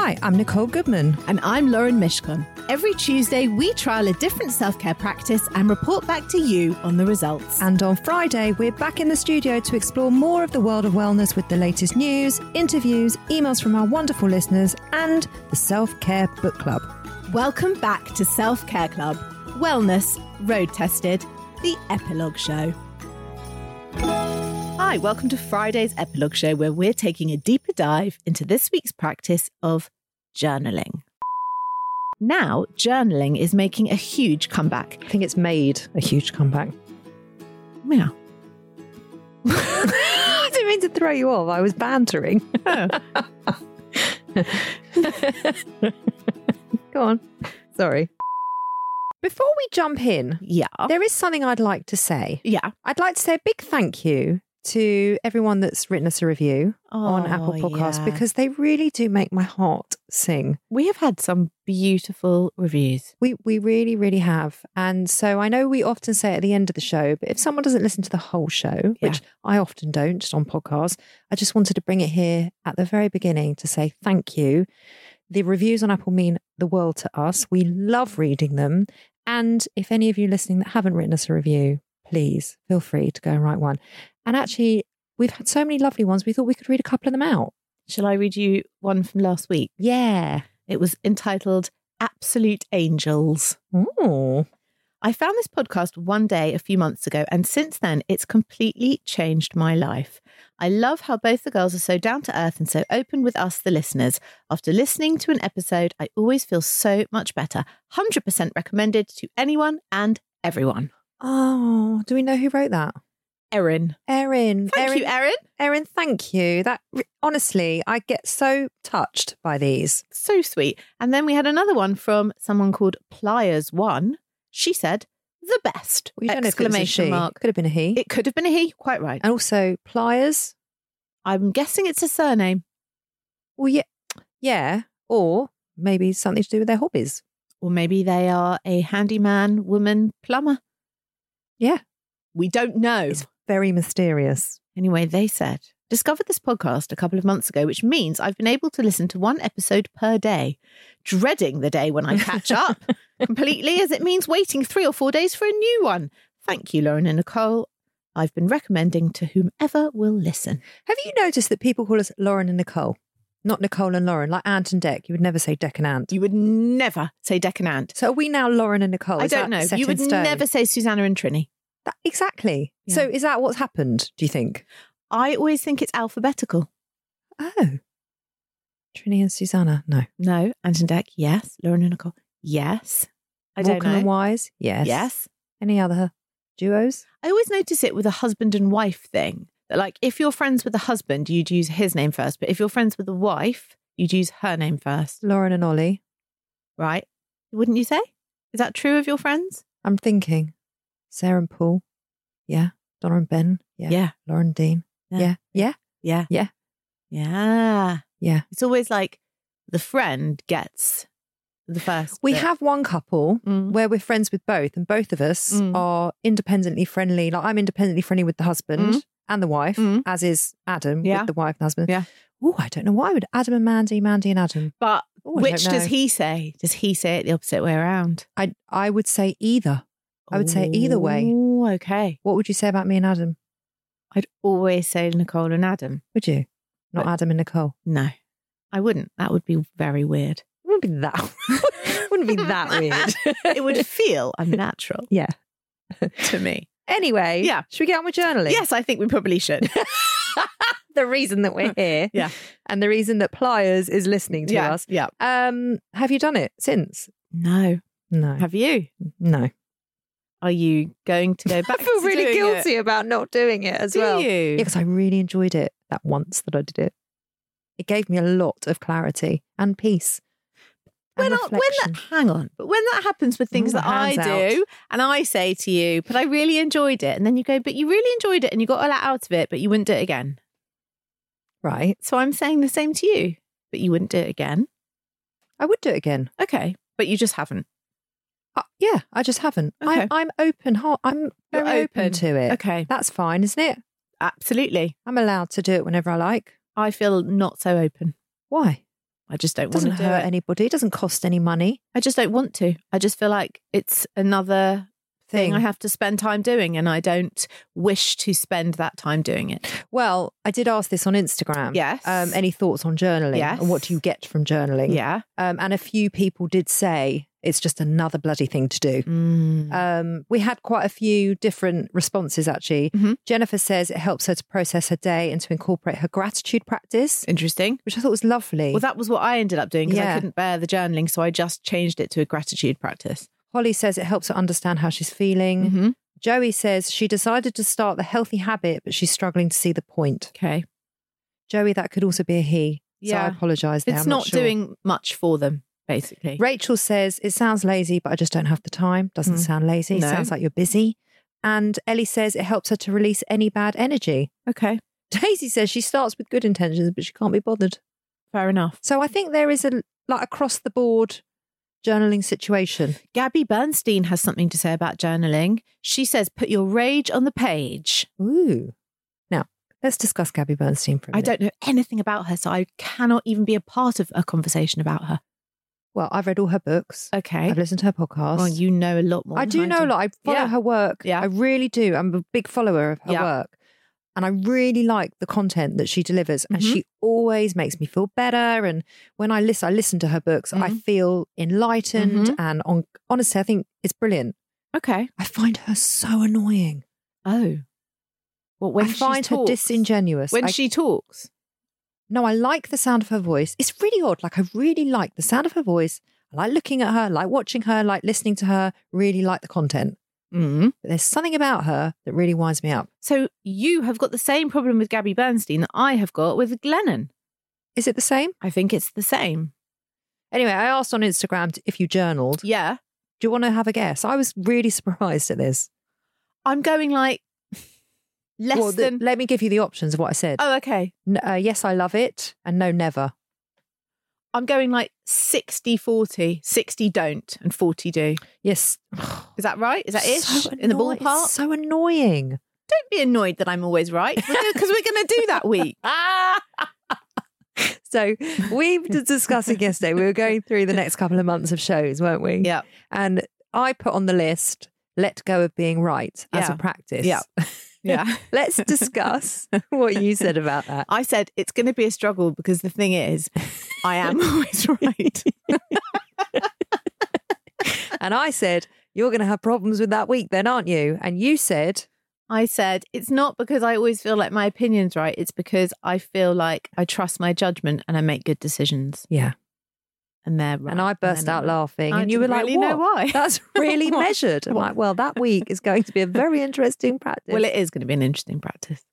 Hi, I'm Nicole Goodman. And I'm Lauren Mishcon. Every Tuesday, we trial a different self care practice and report back to you on the results. And on Friday, we're back in the studio to explore more of the world of wellness with the latest news, interviews, emails from our wonderful listeners, and the Self Care Book Club. Welcome back to Self Care Club Wellness Road Tested, the Epilogue Show. Hi, welcome to Friday's Epilogue Show, where we're taking a deeper dive into this week's practice of journaling. Now, journaling is making a huge comeback. I think it's made a huge comeback. Yeah. I didn't mean to throw you off. I was bantering. Oh. Go on. Sorry. Before we jump in, Yeah. there is something I'd like to say. Yeah. I'd like to say a big thank you to everyone that's written us a review on Apple Oh, Podcasts yeah. because they really do make my heart sing. We have had some beautiful reviews. We we really really have, and so I know we often say at the end of the show, but if someone doesn't listen to the whole show, Yeah. which I often don't, just on podcasts, I just wanted to bring it here at the very beginning to say thank you. The reviews on Apple mean the world to us. We love reading them, and if any of you listening that haven't written us a review, please feel free to go and write one. And actually, we've had so many lovely ones. We thought we could read a couple of them out. Shall I read you one from last week? Yeah. It was entitled Absolute Angels. Oh. I found this podcast one day a few months ago, and since then, it's completely changed my life. I love how both the girls are so down to earth and so open with us, the listeners. After listening to an episode, I always feel so much better. 100% recommended to anyone and everyone. Oh, do we know who wrote that? Erin. Erin. Thank Erin, you, Erin. Erin, thank you. That honestly, I get so touched by these. So sweet. And then we had another one from someone called Pliers One. She said, the best. Well, you don't know if it was a Exclamation mark. Could have been a he. It could have been a he, quite right. and also pliers. I'm guessing it's a surname. Well, yeah, yeah, or maybe something to do with their hobbies. Or maybe they are a handyman, woman, plumber. Yeah, We don't know. it's very mysterious. Anyway, they said, discovered this podcast a couple of months ago, which means I've been able to listen to one episode per day, dreading the day when I catch up completely, as it means waiting three or four days for a new one. Thank you, Lauren and Nicole. I've been recommending to whomever will listen. Have you noticed that people call us Lauren and Nicole, not Nicole and Lauren, like Ant and Dec? You would never say Dec and Ant. You would never say Dec and Ant. So are we now Lauren and Nicole? I Is don't know. You would stone? never say Susannah and Trinny. That- exactly. Yeah. So is that what's happened? Do you think? I always think it's alphabetical. Oh, Trinny and Susannah. No. No, Ant and Dec, yes. Lauren and Nicole, yes. I don't know. and Wise. Yes. Yes. Any other duos? I always notice it with a husband and wife thing. That like if you're friends with a husband, you'd use his name first. But if you're friends with a wife, you'd use her name first. Lauren and Ollie. Right? Wouldn't you say? Is that true of your friends? I'm thinking Sarah and Paul. Yeah. Donna and Ben. Yeah. Yeah. Lauren Dean. Yeah. Yeah. Yeah. Yeah. Yeah. Yeah. It's always like the friend gets the first. We bit. have one couple Mm. where we're friends with both, and both of us Mm. are independently friendly. Like I'm independently friendly with the husband Mm. and the wife, Mm. as is Adam Yeah. with the wife and husband. Yeah. Oh, I don't know why would Adam and Mandy, Mandy and Adam. But Oh, I which does he say? Does he say it the opposite way around? I I would say either. I would say either way. Okay. What would you say about me and Adam? I'd always say Nicole and Adam. Would you? Not But- Adam and Nicole. No, I wouldn't. That would be very weird. It wouldn't be that. wouldn't be that weird. it would feel unnatural yeah. to me. Anyway, Yeah. Should we get on with journaling? Yes, I think we probably should. the reason that we're here. Yeah. And the reason that Pliers is listening to us. yeah. Um, have you done it since? No, No. have you? no. Are you going to go back? I feel really guilty It? about not doing it as Do well. you? Yeah, because I really enjoyed it that once that I did it. It gave me a lot of clarity and peace. when, I, when that hang on, but when that happens with things that I do, and I say to you, "But I really enjoyed it," and then you go, "But you really enjoyed it, and you got a lot out of it, but you wouldn't do it again." right, So I'm saying the same to you, but you wouldn't do it again. I would do it again. Okay, but you just haven't. Yeah, I just haven't. Okay. I, I'm open. heart- I'm You're very open. open. to it. Okay, That's fine, isn't it? absolutely. I'm allowed to do it whenever I like. I feel not so open. Why? I just don't It want doesn't to do hurt it. anybody. It doesn't cost any money. I just don't want to. I just feel like it's another thing. I have to spend time doing, and I don't wish to spend that time doing it. Well, I did ask this on Instagram. Yes. Um, any thoughts on journaling? Yes. And what do you get from journaling? Yeah. Um, and a few people did say it's just another bloody thing to do. Mm. Um, we had quite a few different responses actually. Mhm. Jennifer says it helps her to process her day and to incorporate her gratitude practice, Interesting. which I thought was lovely. Well, that was what I ended up doing because I couldn't bear the journaling, so I just changed it to a gratitude practice. Holly says it helps her understand how she's feeling. Mm-hmm. Joey says she decided to start the healthy habit, but she's struggling to see the point. Okay. Joey, that could also be a he. So I apologise there. It's I'm not, sure. doing much for them, basically. Rachel says it sounds lazy, but I just don't have the time. Doesn't Mm. sound lazy. No. Sounds like you're busy. And Ellie says it helps her to release any bad energy. Okay. Daisy says she starts with good intentions, but she can't be bothered. Fair enough. So I think there is a like across the board journaling situation. Gabby Bernstein has something to say about journaling. She says, put your rage on the page. Ooh. Now let's discuss Gabby Bernstein for a I minute. I don't know anything about her, so I cannot even be a part of a conversation about her. Well, I've read all her books. Okay. I've listened to her podcast. Well, you know a lot more. I do know a lot. I follow Yeah. her work. Yeah. I really do. I'm a big follower of her Yeah. work. And I really like the content that she delivers. And Mhm. she always makes me feel better. And when I listen, I listen to her books, I Mhm. feel enlightened. Mhm. And on, honestly, I think it's brilliant. Okay. I find her so annoying. Oh. Well, when I find her disingenuous. When I- she talks. No, I like the sound of her voice. It's really odd. Like I really like the sound of her voice. I like looking at her, like watching her, like listening to her, really like the content. Mm. But there's something about her that really winds me up. So you have got the same problem with Gabby Bernstein that I have got with Glennon. Is it the same? I think it's the same. Anyway, I asked on Instagram if you journaled. Yeah. Do you want to have a guess? I was really surprised at this. I'm going like less Well, the- than. let me give you the options of what I said. oh, okay. N- uh, yes, I love it, and no, never. I'm going like 60 40. 60 don't and 40 do. Yes. Is that right? Is that ish? So in the ballpark? it's so annoying. Don't be annoyed that I'm always right because we're going to do that week. So we were discussing yesterday. We were going through the next couple of months of shows, weren't we? Yeah. And I put on the list, let go of being right as a practice. Yeah. Yeah. Let's discuss what you said about that. I said it's going to be a struggle because the thing is, I am always right. And I said, You're going to have problems with that week, then, aren't you? And you said, I said it's not because I always feel like my opinion's right. It's because I feel like I trust my judgment and I make good decisions. Yeah. And they're right. And I burst they're out not. laughing. I and you were didn't like, really what? know why. That's really measured. I'm like, well, that week is going to be a very interesting practice. Well, it is going to be an interesting practice.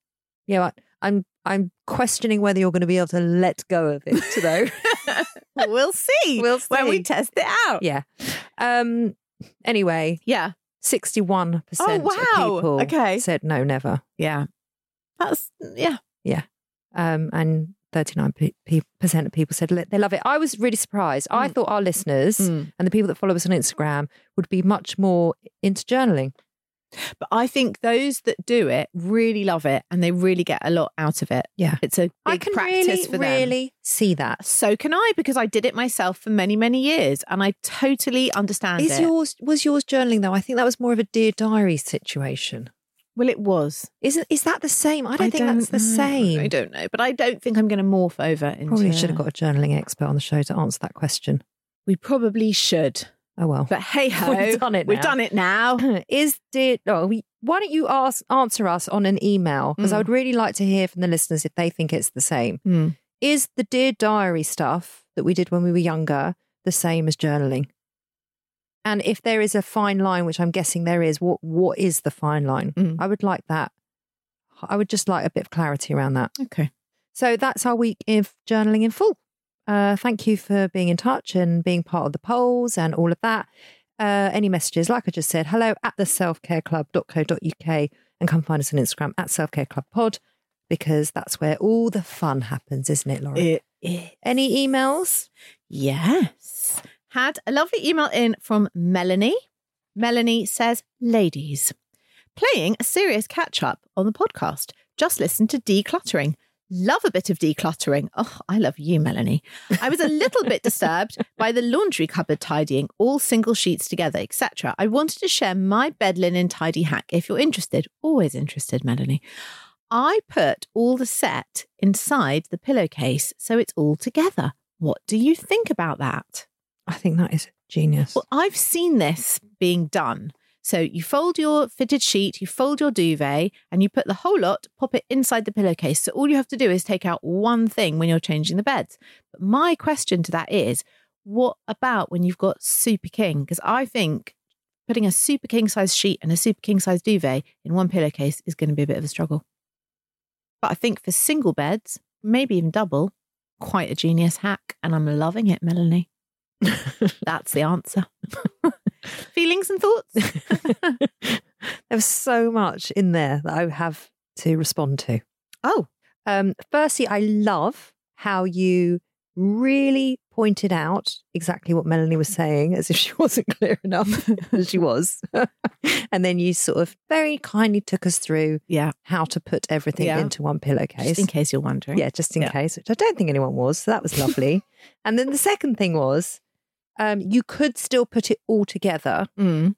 yeah, but I'm I'm questioning whether you're going to be able to let go of it, though. we'll see. We'll see when we test it out. yeah. Um. Anyway, Yeah. sixty-one percent Oh, wow. of people Okay. said no, never. Yeah. That's yeah. yeah. Um, and thirty-nine percent of people said they love it. I was really surprised. I Mm. thought our listeners Mm. and the people that follow us on Instagram would be much more into journaling. But I think those that do it really love it and they really get a lot out of it. Yeah. It's a big I can practice really, for them. really see that. So can I because I did it myself for many, many years and I totally understand Is it. yours was yours journaling though? I think that was more of a dear diary situation. Well, it was. Isn't is that the same? I don't think that's the know. same. I don't know, but I don't think I'm going to morph over into. Probably should have got a journaling expert on the show to answer that question. We probably should. Oh well. But hey ho, We've done it We've now. done it now. is dear oh, we, why don't you ask answer us on an email because I Mm. would really like to hear from the listeners if they think it's the same. Hmm. Is the dear diary stuff that we did when we were younger the same as journaling? And if there is a fine line, which I'm guessing there is, what what is the fine line? Mm. I would like that. I would just like a bit of clarity around that. Okay. So that's our week of journaling in full. Uh, thank you for being in touch and being part of the polls and all of that. Uh, any messages, like I just said, hello at the selfcareclub.co.uk and come find us on Instagram at selfcareclubpod because that's where all the fun happens, isn't it, Laura? It is. Any emails? Yes. Had a lovely email in from Melanie. Melanie says, Ladies, playing a serious catch up on the podcast. Just listen to decluttering. Love a bit of decluttering. Oh, I love you, Melanie. I was a little bit disturbed by the laundry cupboard tidying, all single sheets together, etc. I wanted to share my bed linen tidy hack if you're interested. Always interested, Melanie. I put all the set inside the pillowcase so it's all together. What do you think about that? I think that is genius. Well, I've seen this being done. So you fold your fitted sheet, you fold your duvet, and you put the whole lot, pop it inside the pillowcase. So all you have to do is take out one thing when you're changing the beds. But my question to that is, what about when you've got super king? Because I think putting a super king size sheet and a super king size duvet in one pillowcase is going to be a bit of a struggle. But I think for single beds, maybe even double, quite a genius hack. And I'm loving it, Melanie. That's the answer. Feelings and thoughts? There's so much in there that I have to respond to. Oh, Um, firstly, I love how you really pointed out exactly what Melanie was saying, as if she wasn't clear enough, as she was. and then you sort of very kindly took us through yeah. how to put everything Yeah. into one pillowcase. Just in case you're wondering. Yeah, just in Yeah. case, which I don't think anyone was. So that was lovely. and then the second thing was um, you could still put it all together Mm.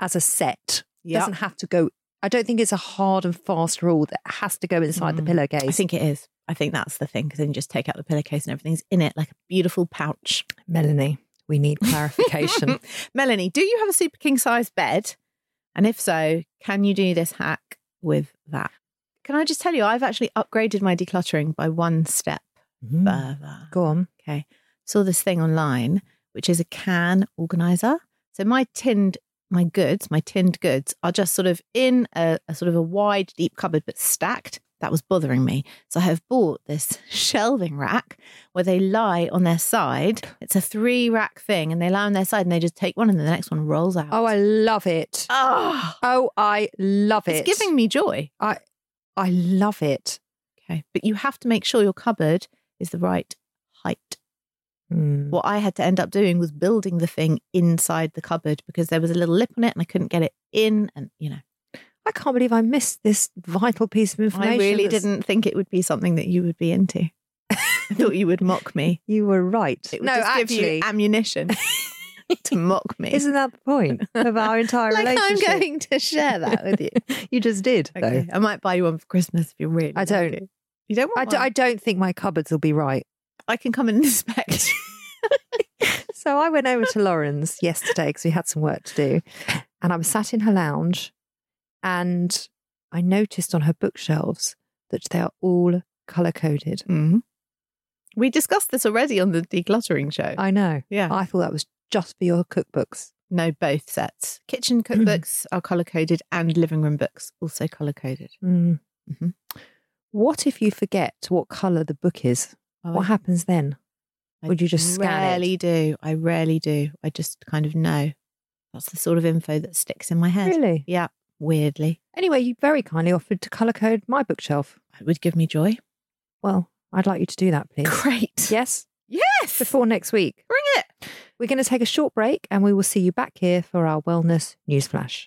as a set. Yeah. Doesn't have to go. I don't think it's a hard and fast rule that has to go inside the Mm. pillowcase. I think it is. I think that's the thing because then you just take out the pillowcase and everything's in it like a beautiful pouch. Melanie, we need clarification. Melanie, do you have a super king size bed? And if so, can you do this hack with that? Can I just tell you, I've actually upgraded my decluttering by one step Mm. further. Go on. Okay. Saw this thing online, which is a can organizer. So my tinned, my goods, my tinned goods are just sort of in a, a sort of a wide, deep cupboard, but stacked. That was bothering me. So I have bought this shelving rack where they lie on their side. It's a three rack thing and they lie on their side and they just take one and then the next one rolls out. Oh, I love it. oh, Oh, I love it. it's giving me joy. I, I love it. Okay. But you have to make sure your cupboard is the right height. Mm. what I had to end up doing was building the thing inside the cupboard because there was a little lip on it and I couldn't get it in. And, you know, I can't believe I missed this vital piece of information. I really that's- didn't think it would be something that you would be into. I thought you would mock me. You were right. It would no, just actually, give you ammunition to mock me. isn't that the point of our entire like I'm going to share that with you. you just did, though. Okay. I might buy you one for Christmas if you're really. I don't. lucky. You don't I, want d- one? I don't think my cupboards will be right. I can come and inspect. So I went over to Lauren's yesterday because we had some work to do. And I was sat in her lounge and I noticed on her bookshelves that they are all color coded. Mhm. We discussed this already on the decluttering show. I know. yeah. I thought that was just for your cookbooks. No, both sets. Kitchen cookbooks are color coded and living room books also color coded. Mm. Mhm. What if you forget what color the book is? What happens then? Would you just scan it? rarely do. I rarely do. I just kind of know. That's the sort of info that sticks in my head. Really? Yeah, weirdly. Anyway, you very kindly offered to color code my bookshelf. It would give me joy. Well, I'd like you to do that, please. Great. Yes? Yes. Before next week. Bring it. We're going to take a short break and we will see you back here for our wellness newsflash.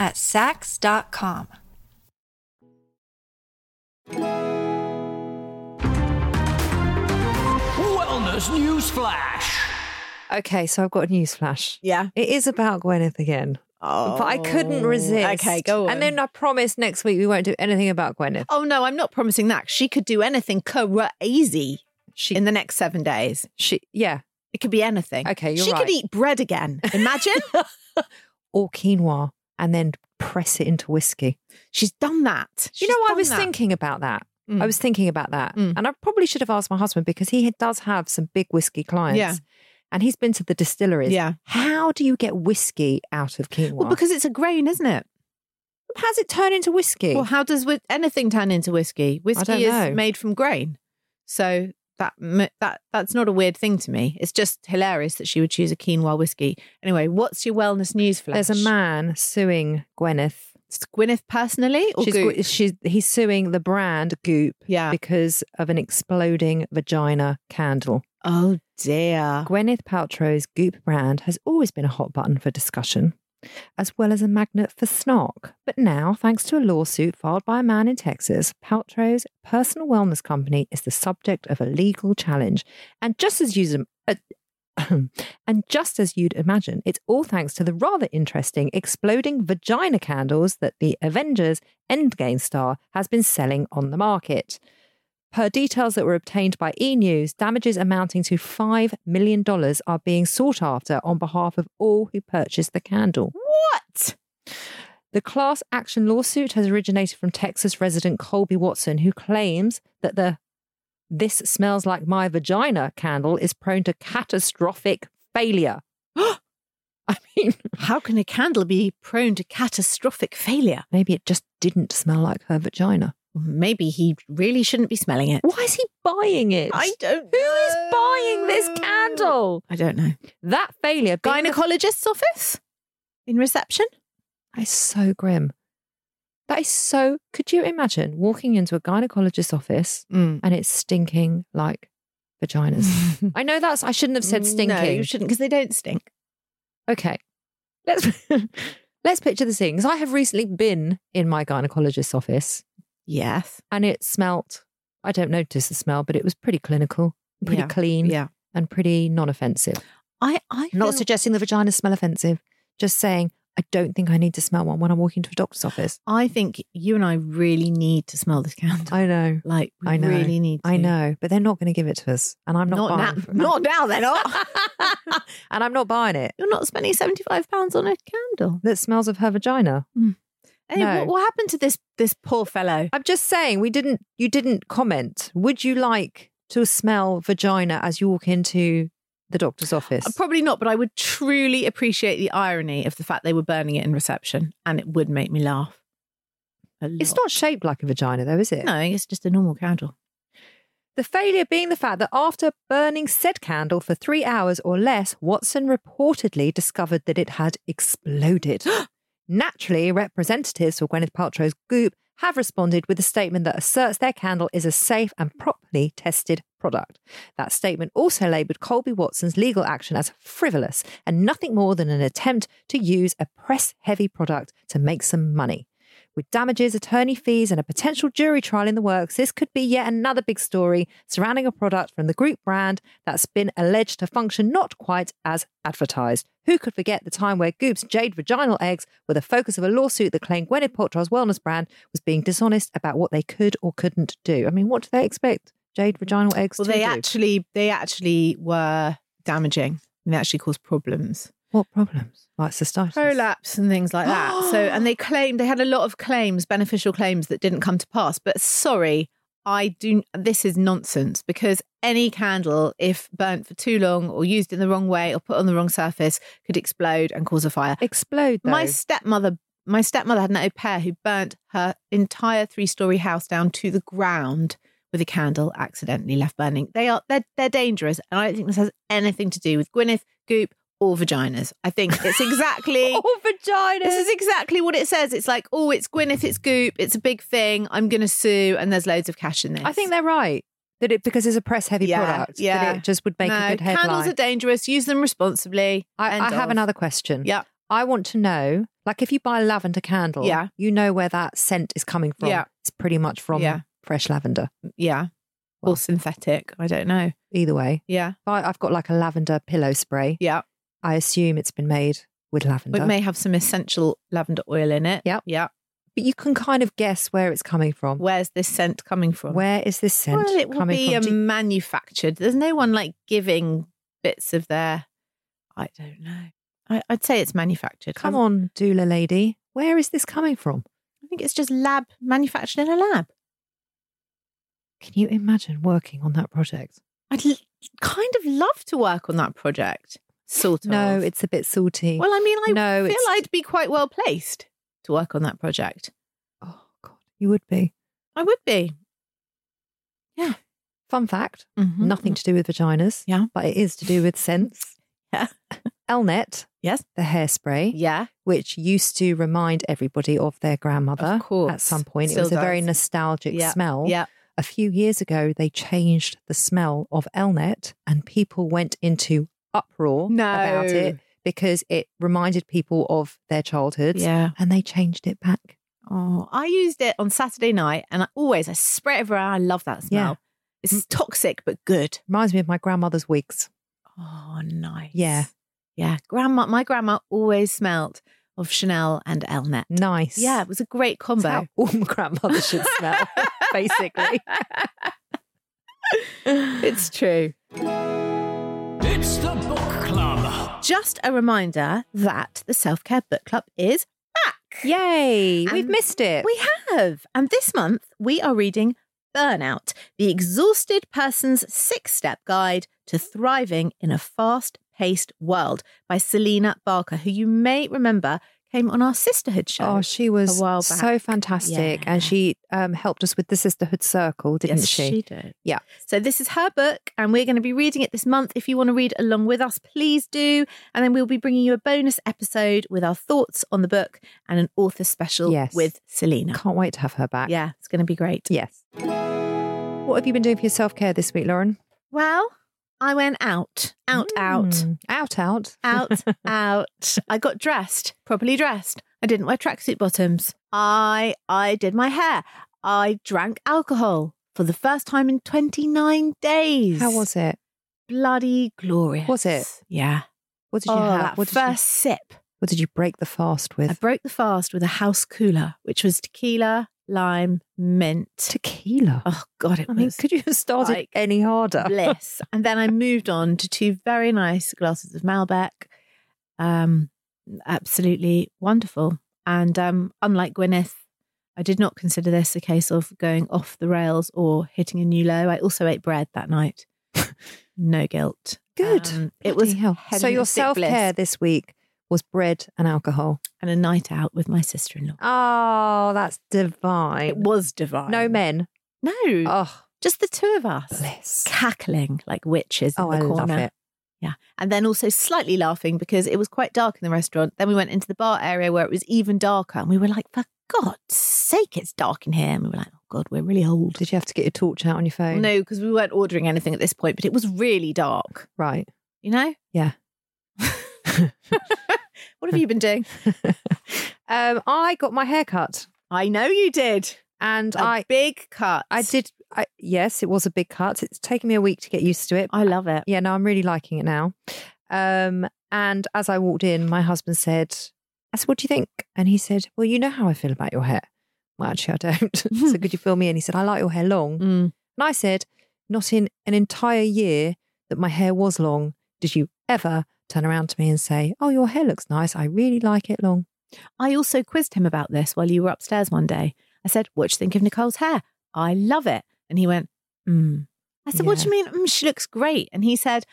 at Saks.com. Wellness News Flash. Okay, so I've got a news flash. Yeah. It is about Gwyneth again. Oh, but I couldn't oh, resist. Okay, go on. And then I promise next week we won't do anything about Gwyneth. Oh no, I'm not promising that. She could do anything crazy She, in the next seven days. she, yeah, It could be anything. Okay, you're she right. could eat bread again. Imagine. or quinoa, and then press it into whiskey. She's done that. you know, I was that. thinking about that. Mm. I was thinking about that, Mm. and I probably should have asked my husband because he does have some big whiskey clients. Yeah. and he's been to the distilleries. Yeah. how do you get whiskey out of quinoa? Well, because it's a grain, isn't it? how's it turn into whiskey? Well, how does anything turn into whiskey? Whiskey is made from grain, so that that that's not a weird thing to me. It's just hilarious that she would choose a quinoa whiskey. Anyway, what's your wellness news flash? There's a man suing Gwyneth. It's Gwyneth personally, or She's, Goop? she's, he's suing the brand Goop yeah. because of an exploding vagina candle. Oh dear. Gwyneth Paltrow's Goop brand has always been a hot button for discussion, as well as a magnet for snark. But now, thanks to a lawsuit filed by a man in Texas, Paltrow's personal wellness company is the subject of a legal challenge. And just as you uh, and just as you'd imagine, it's all thanks to the rather interesting exploding vagina candles that the Avengers Endgame star has been selling on the market. Per details that were obtained by E News, damages amounting to $5 million are being sought after on behalf of all who purchased the candle. What? The class action lawsuit has originated from Texas resident Colby Watson, who claims that the This Smells Like My Vagina candle is prone to catastrophic failure. I mean, How can a candle be prone to catastrophic failure? maybe it just didn't smell like her vagina. Maybe he really shouldn't be smelling it. Why is he buying it? I don't know. Who is buying this candle? I don't know. That failure. being the- Gynecologist's office? In reception? That is so grim. That is so. Could you imagine walking into a gynecologist's office Mm. and it's stinking like vaginas? I know that's. I shouldn't have said stinking. No, you shouldn't, because they don't stink. Okay, let's let's picture the scene. Because I have recently been in my gynecologist's office Yes. and it smelt. I don't notice the smell, but it was pretty clinical, pretty Yeah. clean, Yeah. and pretty non-offensive. I, I Not suggesting the vaginas smell offensive. Just saying, I don't think I need to smell one when I'm walking to a doctor's office. I think you and I really need to smell this candle. I know. like, we I know. really need to. I know, but they're not going to give it to us, and I'm not, Not, buying. now. Not now, they're not. and I'm not buying it. You're not spending £75 on a candle. That smells of her vagina. Hmm. Hey, No. what, what happened to this this poor fellow? I'm just saying we didn't. You didn't comment. Would you like to smell vagina as you walk into the doctor's office? Uh, Probably not, but I would truly appreciate the irony of the fact they were burning it in reception, and it would make me laugh. It's not shaped like a vagina, though, is it? No, it's just a normal candle. The failure being the fact that after burning said candle for three hours or less, Watson reportedly discovered that it had exploded. Naturally, representatives for Gwyneth Paltrow's Goop have responded with a statement that asserts their candle is a safe and properly tested product. That statement also labelled Colby Watson's legal action as frivolous and nothing more than an attempt to use a press heavy product to make some money. With damages, attorney fees, and a potential jury trial in the works, this could be yet another big story surrounding a product from the Goop brand that's been alleged to function not quite as advertised. Who could forget the time where Goop's jade vaginal eggs were the focus of a lawsuit that claimed Gwyneth Paltrow's wellness brand was being dishonest about what they could or couldn't do? I mean, what do they expect jade vaginal eggs Well, to they do? actually they actually were damaging. And they actually caused problems, what problems? Like cystitis? prolapse and things like that. so, and they claimed they had a lot of claims, beneficial claims that didn't come to pass. But sorry, I do. This is nonsense because any candle, if burnt for too long or used in the wrong way or put on the wrong surface, could explode and cause a fire. Explode, though. My stepmother, my stepmother had an au pair who burnt her entire three-story house down to the ground with a candle accidentally left burning. They are they're they're dangerous, and I don't think this has anything to do with Gwyneth, Goop, or vaginas. I think it's exactly. Oh, vaginas. This is exactly what it says. It's like, oh, it's Gwyneth, it's Goop, it's a big thing. I'm going to sue, and there's loads of cash in this. I think they're right that it because it's a press heavy Yeah, product. yeah. that it just would make no, a good headline. candles are dangerous. Use them responsibly. I, I have another question. Yeah. I want to know, like, if you buy a lavender candle, Yeah. you know where that scent is coming from. Yeah. It's pretty much from Yeah. fresh lavender. Yeah, or synthetic. I don't know. Either way, Yeah, I, I've got like a lavender pillow spray. yeah. I assume it's been made with lavender, It may have some essential lavender oil in it. Yep. Yeah. but you can kind of guess where it's coming from. Where's this scent coming from? Where is this scent well, it will coming be from? Um, manufactured. There's no one like giving bits of their. I don't know. I, I'd say it's manufactured. Come I- on, doula lady, where is this coming from? I think it's just lab manufactured in a lab. Can you imagine working on that project? I'd l- kind of love to work on that project. Sort of. No, it's a bit salty. Well, I mean, I No, feel it's- I'd be quite well placed to work on that project. oh god, you would be. I would be. Yeah. Fun fact: Mhm. nothing to do with vaginas. Yeah. but it is to do with scents. Yeah. Elnett, Yes. the hairspray, Yeah. which used to remind everybody of their grandmother. Of at some point, Still it was a very nostalgic Yeah. smell. Yeah. A few years ago, they changed the smell of Elnett, and people went into uproar about it because it reminded people of their childhoods. Yeah. and they changed it back. Oh, I used it on Saturday night and I always I spray it everywhere. I love that smell. Yeah. It's mm. toxic but good. Reminds me of my grandmother's wigs. Oh, nice. Yeah. Yeah. Grandma my grandma always smelt of Chanel and Elnett. Nice. Yeah, it was a great That's combo. how all grandmothers should smell, basically. it's true. Just a reminder that the Self Care Book Club is back. Yay! We've missed it. We have. And this month we are reading Burnout, the exhausted person's six step guide to thriving in a fast paced world by Selina Barker, who you may remember came on our sisterhood show. Oh, she was a while so fantastic, Yeah. and she um, helped us with the sisterhood circle, didn't yes, she? did. Yeah. So this is her book, and we're going to be reading it this month. If you want to read along with us, please do. And then we'll be bringing you a bonus episode with our thoughts on the book and an author special Yes. with Selina. Can't wait to have her back. Yeah, it's going to be great. Yes. What have you been doing for your self care this week, Lauren? Well, I went out, out, out, Mm. out, out, out, out. I got dressed, properly dressed. I didn't wear tracksuit bottoms. I I did my hair. I drank alcohol for the first time in 29 days. How was it? bloody glorious? Was it? Yeah. What did oh, you have? that What first sip. what did you break the fast with? I broke the fast with a house cooler, which was tequila, lime, mint. Tequila. Oh God, it I mean, could you have started like any harder? bliss. and then I moved on to two very nice glasses of Malbec. Um, absolutely wonderful. And um, unlike Gwyneth, I did not consider this a case of going off the rails or hitting a new low. I also ate bread that night. no guilt. Good. Um, it was hell. So your self care this week was bread and alcohol. and a night out with my sister in law. Oh, that's divine. It was divine. no men. No, Oh, just the two of us. bliss. Cackling like witches in Oh, the I corner. love it. Yeah. And then also slightly laughing because it was quite dark in the restaurant. Then we went into the bar area where it was even darker. And we were like, for God's sake, it's dark in here. And we were like, oh God, we're really old. Did you have to get your torch out on your phone? No, because we weren't ordering anything at this point, but it was really dark, Right. you know? Yeah. What have you been doing? Um, I got my hair cut I know you did. and A I big cut. I did I, yes, it was a big cut. It's taken me a week to get used to it. I love it. Yeah, no, I'm really liking it now. Um, and as I walked in, my husband said, I said, What do you think? And he said, Well, you know how I feel about your hair. Well, actually, I don't. so could you fill me in? He said, I like your hair long. Mm. And I said, Not in an entire year that my hair was long did you ever turn around to me and say, Oh, your hair looks nice. I really like it long. I also quizzed him about this while you were upstairs one day. I said, What do you think of Nicole's hair? I love it. And he went, Hmm. I said, What do you mean? Mm, she looks great. And he said,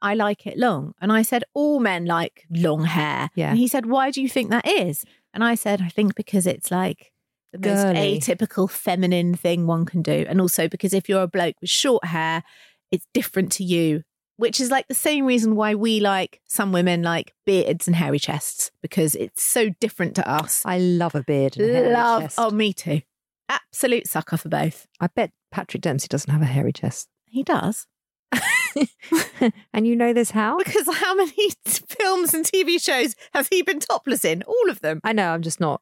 I like it long. And I said, All men like long hair. Yeah. And he said, Why do you think that is? And I said, I think because it's like the most atypical feminine thing one can do. And also because if you're a bloke with short hair, it's different to you, which is like the same reason why we like some women like beards and hairy chests because it's so different to us. I love a beard. And a hairy Love. chest. Oh, me too. Absolute sucker for both. I bet Patrick Dempsey doesn't have a hairy chest. He does. and you know this how? Because how many films and TV shows has he been topless in? All of them. I know, I'm just not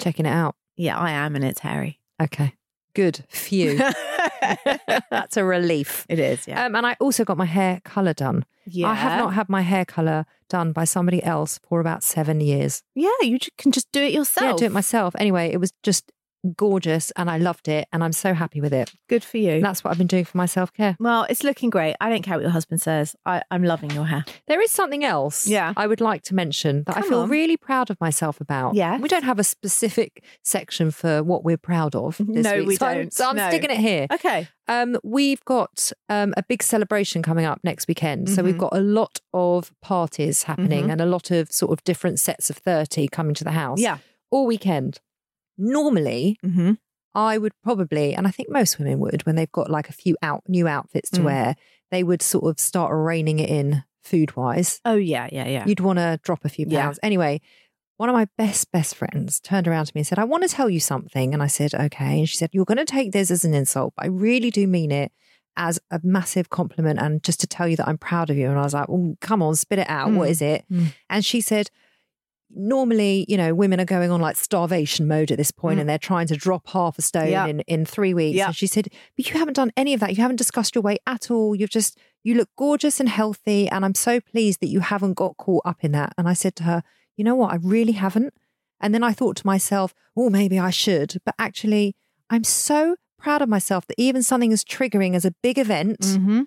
checking it out. Yeah, I am, and it's hairy. Okay. Good. Phew. That's a relief. it is, yeah. Um, and I also got my hair colour done. yeah. I have not had my hair colour done by somebody else for about seven years. Yeah, you ju- can just do it yourself. Yeah, do it myself. Anyway, it was just gorgeous and I loved it and I'm so happy with it. Good for you. And that's what I've been doing for my self care. well, it's looking great. I don't care what your husband says. I, I'm loving your hair. There is something else Yeah. I would like to mention that I feel on. really proud of myself about. Yeah. We don't have a specific section for what we're proud of. This No, week, we so I'm- don't. So I'm No. sticking it here. Okay. Um, we've got um, a big celebration coming up next weekend. So we've Mhm. got a lot of parties happening Mhm. and a lot of sort of different sets of 30 coming to the house Yeah. all weekend. Normally, Mm-hmm. I would probably, and I think most women would, when they've got like a few out new outfits to Mm. wear, they would sort of start reining it in food wise. Oh, yeah, yeah, yeah. You'd want to drop a few Yeah. pounds. Anyway, one of my best, best friends turned around to me and said, I want to tell you something. And I said, okay. And she said, You're going to take this as an insult, but I really do mean it as a massive compliment and just to tell you that I'm proud of you. And I was like, Well, come on, spit it out. What Mm. is it? Mm. And she said, Normally, you know, women are going on like starvation mode at this point Mm. and they're trying to drop half a stone Yeah. in, in three weeks. Yeah. And she said, But you haven't done any of that. You haven't discussed your weight at all. You've just, you look gorgeous and healthy. And I'm so pleased that you haven't got caught up in that. And I said to her, You know what? I really haven't. And then I thought to myself, Oh, maybe I should. But actually, I'm so proud of myself that even something as triggering as a big event Mm-hmm.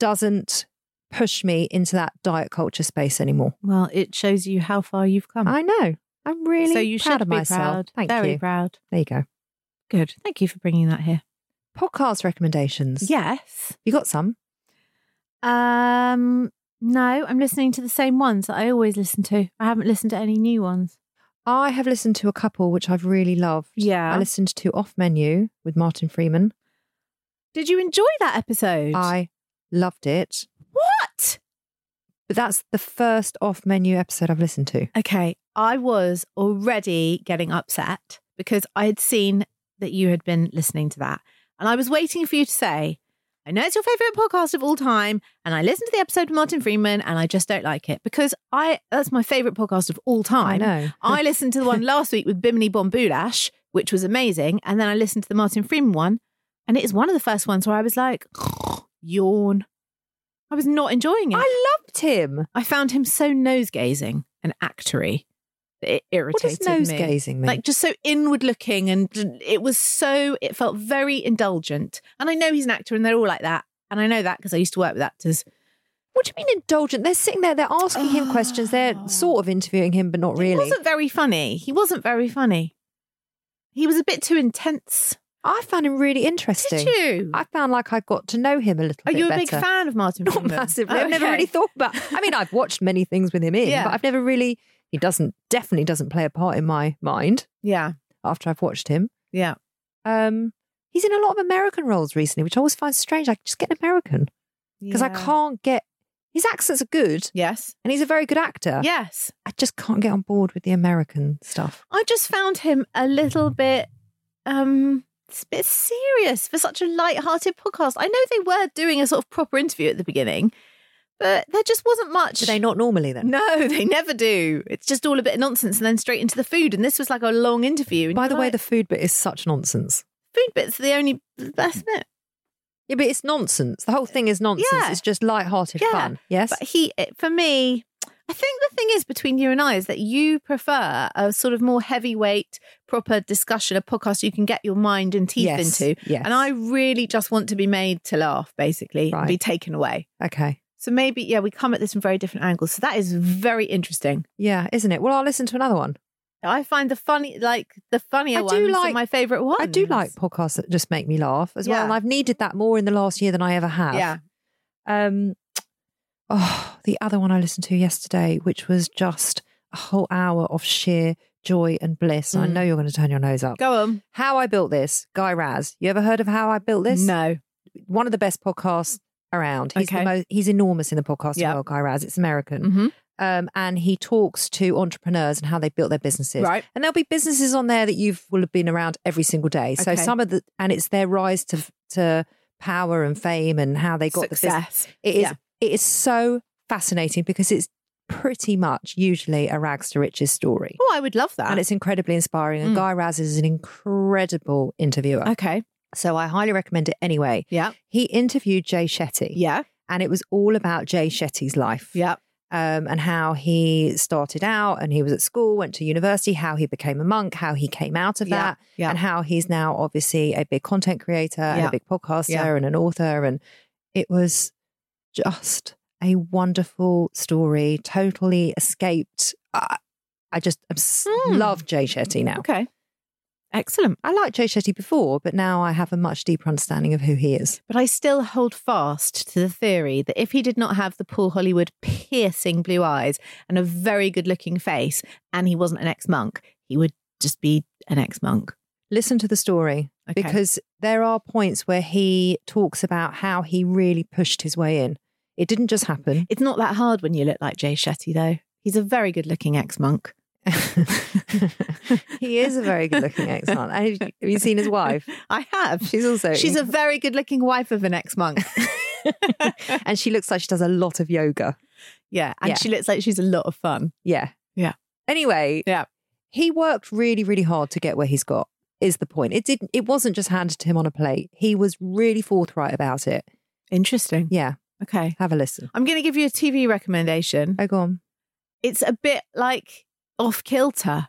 doesn't push me into that diet culture space anymore. Well, it shows you how far you've come. I know. I'm really so you proud should of be myself. proud. Thank you. Very you. proud. There you go. Good. Thank you for bringing that here. Podcast recommendations. Yes. You got some? Um. No, I'm listening to the same ones that I always listen to. I haven't listened to any new ones. I have listened to a couple which I've really loved. Yeah. I listened to Off Menu with Martin Freeman. Did you enjoy that episode? I loved it. But that's the first off menu episode I've listened to. Okay, I was already getting upset because I had seen that you had been listening to that. And I was waiting for you to say, I know it's your favorite podcast of all time. And I listened to the episode with Martin Freeman and I just don't like it because I that's my favorite podcast of all time. I know. I listened to the one last week with Bimini Bon Boulash, which was amazing. And then I listened to the Martin Freeman one. And it is one of the first ones where I was like, yawn. I was not enjoying it. I loved him. I found him so nose gazing and actory. It What does irritated nose me. gazing mean? Like just so inward looking, and it was so. It felt very indulgent. And I know he's an actor, and they're all like that. And I know that because I used to work with actors. What do you mean indulgent? They're sitting there, they're asking him questions, they're ah. sort of interviewing him, but not He really. wasn't very funny. He wasn't very funny. He was a bit too intense. I found him really interesting. Did you? I found like I got to know him a little bit. Are bit you a better. big fan of Martin Not Freeman? massively. I've never really thought about. I mean, I've watched many things with him in, Yeah. but I've never really. He doesn't definitely doesn't play a part in my mind Yeah, after I've watched him. yeah. Um, he's in a lot of American roles recently, which I always find strange. I just get an American because I can't get. His accents are good, Yes. and he's a very good actor. Yes. I just can't get on board with the American stuff. I just found him a little bit um it's a bit serious for such a light-hearted podcast. I know they were doing a sort of proper interview at the beginning, but there just wasn't much. Do they not normally then? No, they never do. It's just all a bit of nonsense and then straight into the food. And this was like a long interview. By the way, the food bit is such nonsense. food bit's the only best mm. bit. Yeah, but it's nonsense. The whole thing is nonsense. Yeah. It's just light-hearted Yeah. fun. Yes. But he, it- for me, I think the thing is between you and I is that you prefer a sort of more heavyweight, proper discussion, a podcast you can get your mind and teeth Yes, into. yes. And I really just want to be made to laugh, basically, and be taken away. okay. So maybe, yeah, we come at this from very different angles. So that is very interesting. Yeah, isn't it? Well, I'll listen to another one. I find the funny, like the funnier I do like- my favourite ones. I do like podcasts that just make me laugh as well, and I've needed that more in the last year than I ever have. Yeah. Um. Oh, the other one I listened to yesterday, which was just a whole hour of sheer joy and bliss. I Mm. know you're going to turn your nose up. Go on. How I Built This, Guy Raz. You ever heard of How I Built This? No. One of the best podcasts around. He's, Okay. the most, he's enormous in the podcast Yeah. world, Guy Raz. It's American. hmm Um, and he talks to entrepreneurs and how they built their businesses. Right. And there'll be businesses on there that you will have been around every single day. So Okay. some of the, and it's their rise to to power and fame and how they got the business. Success. It is Yeah. It is so fascinating because it's pretty much usually a rags to riches story. Oh, I would love that. And it's incredibly inspiring. And Mm. Guy Raz is an incredible interviewer. okay. So I highly recommend it anyway. Yeah. He interviewed Jay Shetty. Yeah. And it was all about Jay Shetty's life Yeah. um, and how he started out and he was at school, went to university, how he became a monk, how he came out of that, yeah. and how he's now obviously a big content creator and a big podcaster Yeah. and an author. And it was just a wonderful story, totally escaped. I, I just Hmm. love Jay Shetty now. Okay. Excellent. I liked Jay Shetty before, but now I have a much deeper understanding of who he is. But I still hold fast to the theory that if he did not have the Paul Hollywood piercing blue eyes and a very good looking face, and he wasn't an ex monk, he would just be an ex monk. Listen to the story Okay. because there are points where he talks about how he really pushed his way in. It didn't just happen. It's not that hard when you look like Jay Shetty, though. He's a very good looking ex monk. he is a very good looking ex monk. Have you- seen his wife? I have. She's also She's a very good looking wife of an ex monk. and she looks like she does a lot of yoga. yeah. And Yeah. she looks like she's a lot of fun. Yeah. Yeah. Anyway, Yeah. he worked really, really hard to get where he's got, is the point. It didn't it wasn't just handed to him on a plate. He was really forthright about it. Interesting. Yeah. Okay. Have a listen. I'm going to give you a TV recommendation. Oh go on. it's a bit like off kilter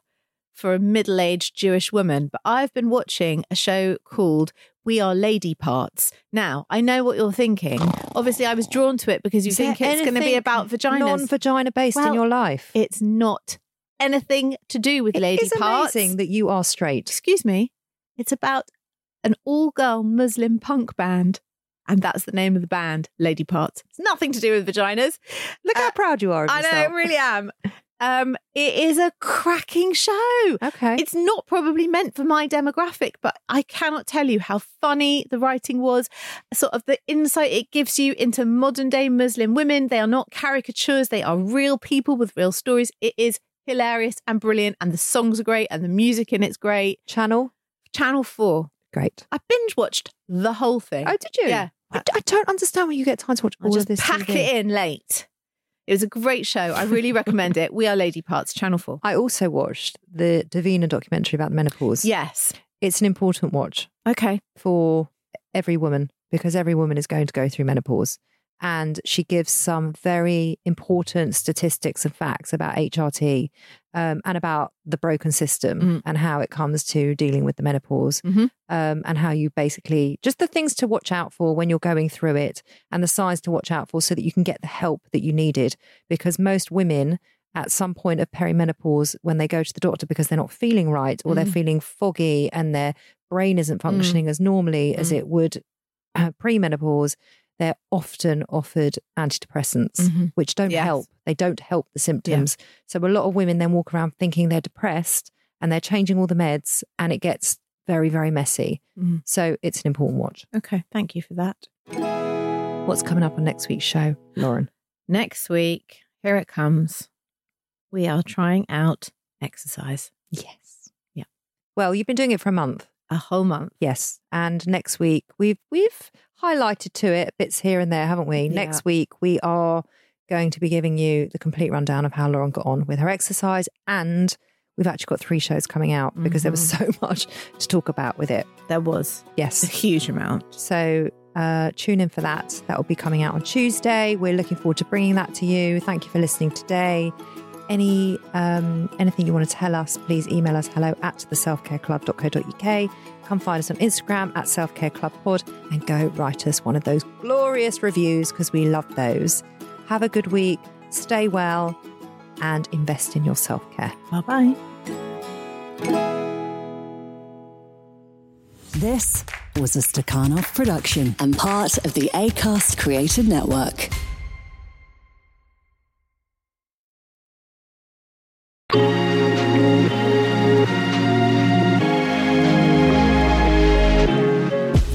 for a middle aged Jewish woman, but I've been watching a show called We Are Lady Parts. Now, I know what you're thinking. Obviously, I was drawn to it because you Is think it's going to be about vaginas. Non-vagina based in your life. it's not anything to do with It lady parts. amazing that you are straight. Excuse me. It's about an all girl Muslim punk band. And that's the name of the band, Lady Parts. It's nothing to do with vaginas. Look how Uh, proud you are of I know, I really am. Um, it is a cracking show. Okay. It's not probably meant for my demographic, but I cannot tell you how funny the writing was. Sort of the insight it gives you into modern day Muslim women. They are not caricatures, they are real people with real stories. It is hilarious and brilliant, and the songs are great, and the music in it's great. Channel. Channel 4. Great. I binge watched the whole thing. Oh, did you? Yeah. I, I don't understand when you get time to watch I all of this. pack TV. it in late. It was a great show. I really recommend it. We Are Lady Parts, Channel 4. I also watched the Davina documentary about the menopause. Yes. It's an important watch Okay. for every woman because every woman is going to go through menopause. And she gives some very important statistics and facts about HRT um, and about the broken system Mm. and how it comes to dealing with the menopause Mhm. um, and how you basically just the things to watch out for when you're going through it and the signs to watch out for so that you can get the help that you needed. Because most women at some point of perimenopause, when they go to the doctor because they're not feeling right or they're Mm. feeling foggy and their brain isn't functioning as normally as Mm. it would uh, pre-menopause, they're often offered antidepressants, Mhm. which don't Yes. help. They don't help the symptoms. So a lot of women then walk around thinking they're depressed and they're changing all the meds and it gets very, very messy. Mhm. So it's an important watch. Okay, thank you for that. What's coming up on next week's show, Lauren? Next week, here it comes. We are trying out exercise. Yes. Yeah. Well, you've been doing it for a month. A whole month. Yes. And next week we've we've highlighted to it bits here and there, haven't we? Yeah. Next week we are going to be giving you the complete rundown of how Lauren got on with her exercise and we've actually got three shows coming out because there was so much to talk about with it. There was Yes. a huge amount. So uh, tune in for that. That will be coming out on Tuesday. We're looking forward to bringing that to you. Thank you for listening today. Any um, anything you want to tell us, please email us hello at theselfcareclub.co.uk. Come find us on Instagram at selfcareclubpod and go write us one of those glorious reviews because we love those. Have a good week, stay well, and invest in your self care. Bye bye. This was a Stakhanov production and part of the ACAST Creator Network.